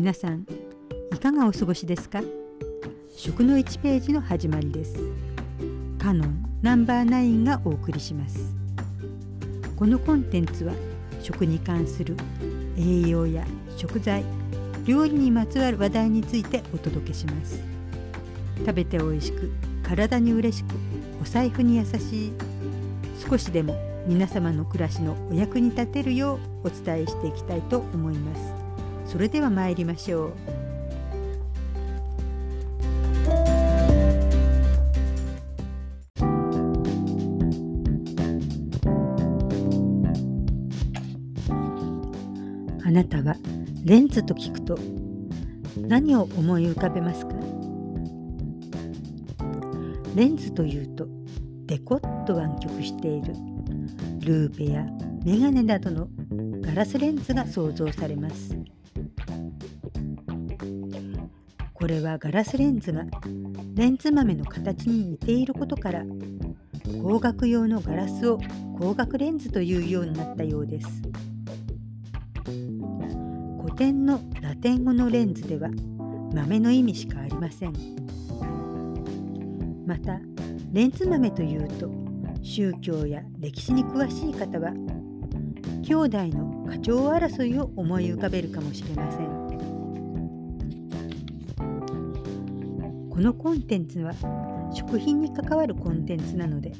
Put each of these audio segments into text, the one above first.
皆さんいかがお過ごしですか？食の1ページの始まりです。カノンナンバー9がお送りします。このコンテンツは食に関する栄養や食材料理にまつわる話題についてお届けします。食べて美味しく体に嬉しくお財布に優しい少しでも皆様の暮らしのお役に立てるようお伝えしていきたいと思います。それでは参りましょう。あなたはレンズと聞くと何を思い浮かべますか？レンズというとデコッと湾曲しているルーペやメガネなどのガラスレンズが想像されます。これはガラスレンズがレンズ豆の形に似ていることから光学用のガラスを光学レンズというようになったようです。古典のラテン語のレンズでは豆の意味しかありません。またレンズ豆というと宗教や歴史に詳しい方は兄弟の課長争いを思い浮かべるかもしれません。このコンテンツは食品に関わるコンテンツなので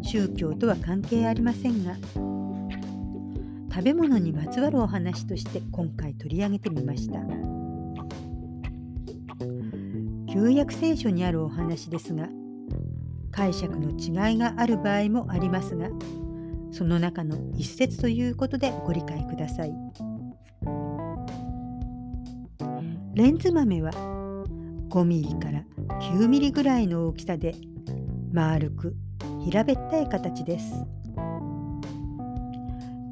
宗教とは関係ありませんが食べ物にまつわるお話として今回取り上げてみました。旧約聖書にあるお話ですが解釈の違いがある場合もありますがその中の一節ということでご理解ください。レンズ豆は5ミリから9ミリぐらいの大きさで丸く平べったい形です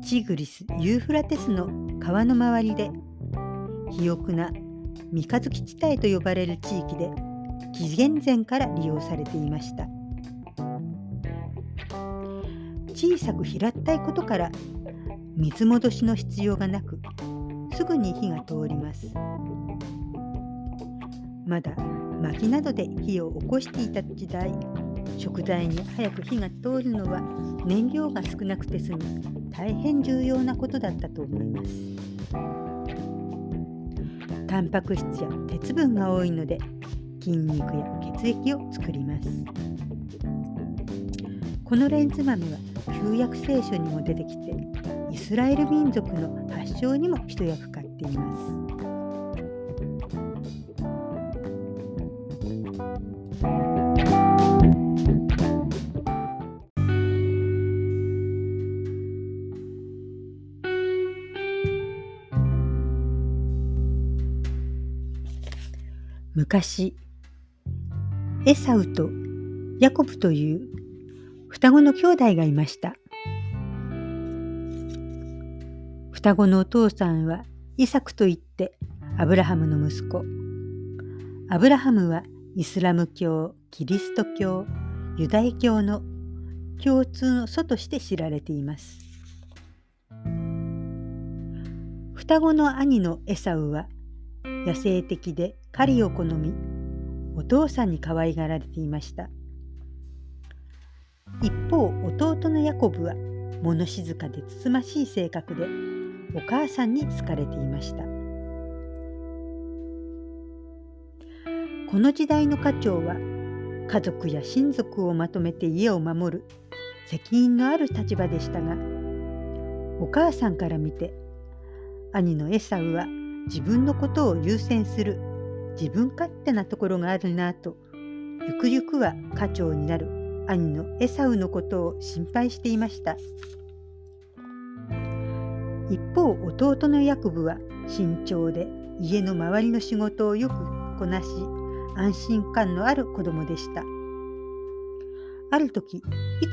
チグリス・ユーフラテスの川の周りで肥沃な三日月地帯と呼ばれる地域で紀元前から利用されていました。小さく平ったいことから水戻しの必要がなくすぐに火が通りますまだ薪などで火を起こしていた時代。食材に早く火が通るのは燃料が少なくて済む。大変重要なことだったと思います。タンパク質や鉄分が多いので筋肉や血液を作ります。このレンズ豆は旧約聖書にも出てきてイスラエル民族の発祥にも一役買っています。昔エサウとヤコブという双子の兄弟がいました。双子のお父さんはイサクといってアブラハムの息子。アブラハムはイスラム教、キリスト教、ユダヤ教の共通の祖として知られています。双子の兄のエサウは野生的で狩りを好みお父さんに可愛がられていました。一方弟のヤコブは物静かでつつましい性格でお母さんに好かれていましたこの時代の家長は家族や親族をまとめて家を守る責任のある立場でしたがお母さんから見て兄のエサウは自分のことを優先する自分勝手なところがあるなとゆくゆくは家長になる兄のエサウのことを心配していました。一方弟のヤクブは慎重で家の周りの仕事をよくこなし安心感のある子供でした。ある時い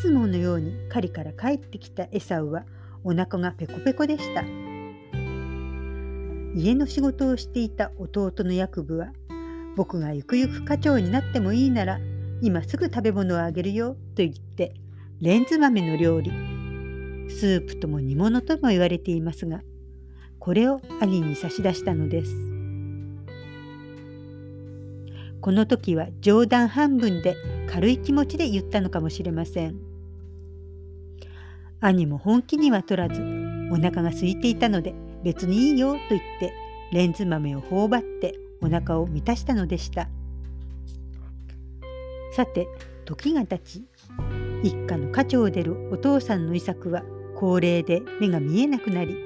つものように狩りから帰ってきたエサウはお腹がペコペコでした。家の仕事をしていた弟のヤクブは僕がゆくゆく課長になってもいいなら今すぐ食べ物をあげるよと言ってレンズ豆の料理スープとも煮物とも言われていますがこれを兄に差し出したのです。この時は冗談半分で軽い気持ちで言ったのかもしれません。兄も本気には取らずお腹が空いていたので別にいいよと言ってレンズ豆を頬張ってお腹を満たしたのでした。さて時が経ち一家の家長を出るお父さんの遺作は高齢で目が見えなくなり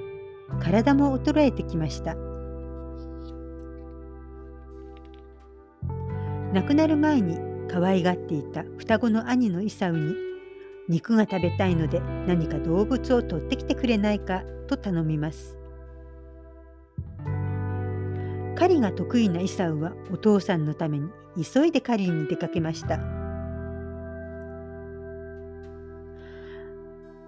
体も衰えてきました。亡くなる前に可愛がっていた双子の兄のイサウに肉が食べたいので何か動物を取ってきてくれないかと頼みます。狩りが得意なイサウはお父さんのために急いで狩りに出かけました。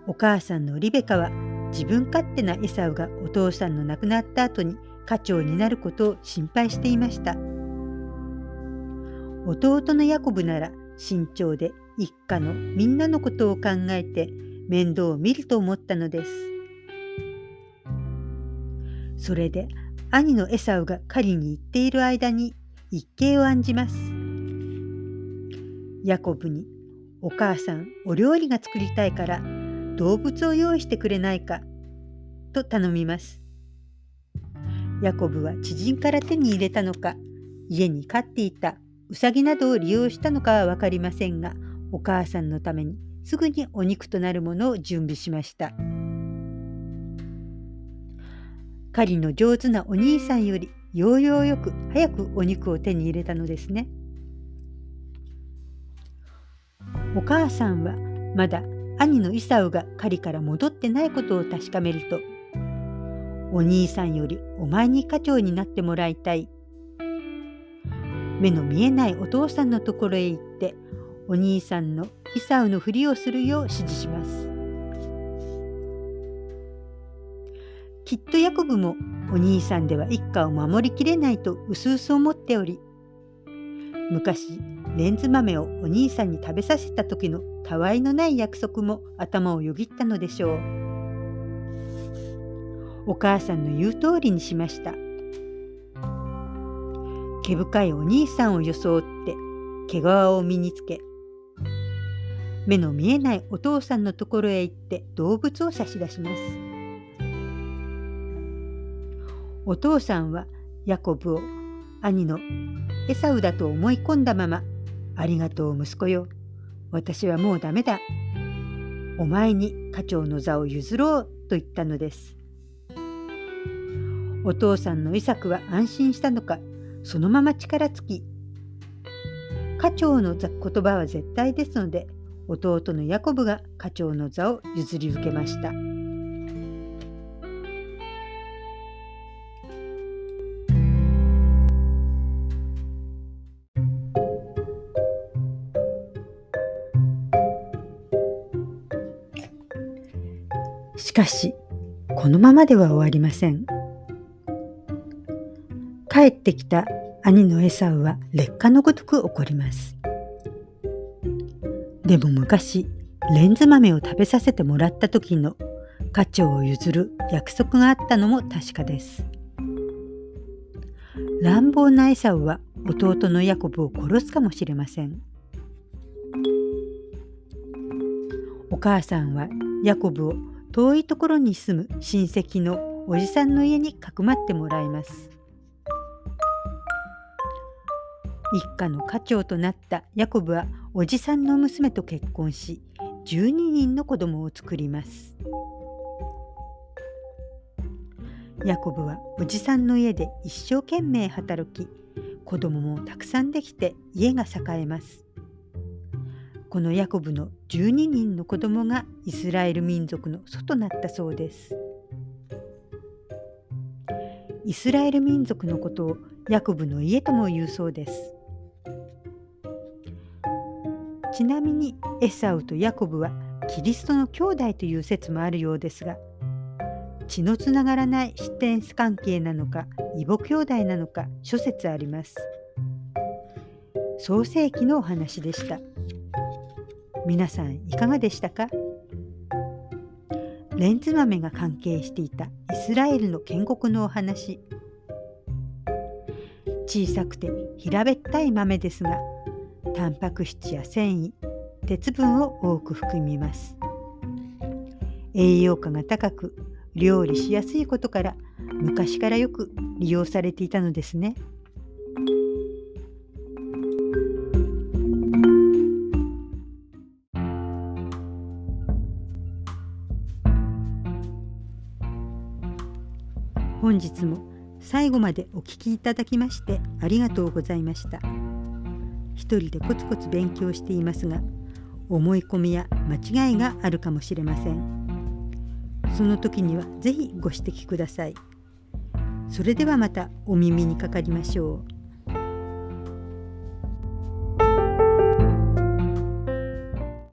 お母さんのリベカは自分勝手なイサウがお父さんの亡くなった後に家長になることを心配していました。弟のヤコブなら慎重で一家のみんなのことを考えて面倒を見ると思ったのです。それで兄のエサウが狩りに行っている間に一計を案じます。ヤコブに「お母さんお料理が作りたいから動物を用意してくれないか」と頼みます。ヤコブは知人から手に入れたのか家に飼っていたウサギなどを利用したのかは分かりませんがお母さんのためにすぐにお肉となるものを準備しました。狩りの上手なお兄さんよりようようよく早くお肉を手に入れたのですね。お母さんはまだ兄のイサウが狩りから戻ってないことを確かめると「お兄さんよりお前に課長になってもらいたい」目の見えないお父さんのところへ行ってお兄さんのイサウのふりをするよう指示します。きっとヤコブもお兄さんでは一家を守りきれないとうすうす思っており昔レンズ豆をお兄さんに食べさせた時のたわいのない約束も頭をよぎったのでしょうお母さんの言う通りにしました毛深いお兄さんを装って毛皮を身につけ目の見えないお父さんのところへ行って動物を差し出します。お父さんはヤコブを兄のエサウだと思い込んだまま「ありがとう息子よ私はもうダメだお前に家長の座を譲ろう」と言ったのですお父さんのイサクは安心したのかそのまま力尽き家長の言葉は絶対ですので弟のヤコブが家長の座を譲り受けました。かしこのままでは終わりません。帰ってきた兄のエサウは劣化のごとく怒ります。でも昔レンズ豆を食べさせてもらった時の家長を譲る約束があったのも確かです。乱暴なエサウは弟のヤコブを殺すかもしれません。お母さんはヤコブを遠いところに住む親戚のおじさんの家にかくまってもらいます。一家の家長となったヤコブはおじさんの娘と結婚し12人の子供を作ります。ヤコブはおじさんの家で一生懸命働き子供もたくさんできて家が栄えます。このヤコブの12人の子供がイスラエル民族の祖となったそうです。イスラエル民族のことをヤコブの家とも言うそうです。ちなみにエサウとヤコブはキリストの兄弟という説もあるようですが血のつながらない視点関係なのか異母兄弟なのか諸説あります。創世記のお話でした。皆さんいかがでしたか？レンズ豆が関係していたイスラエルの建国のお話。小さくて平べったい豆ですがタンパク質や繊維鉄分を多く含みます。栄養価が高く料理しやすいことから昔からよく利用されていたのですね。本日も最後までお聞きいただきましてありがとうございました。一人でコツコツ勉強していますが思い込みや間違いがあるかもしれません。その時には是非ご指摘ください。それではまたお耳にかかりましょう。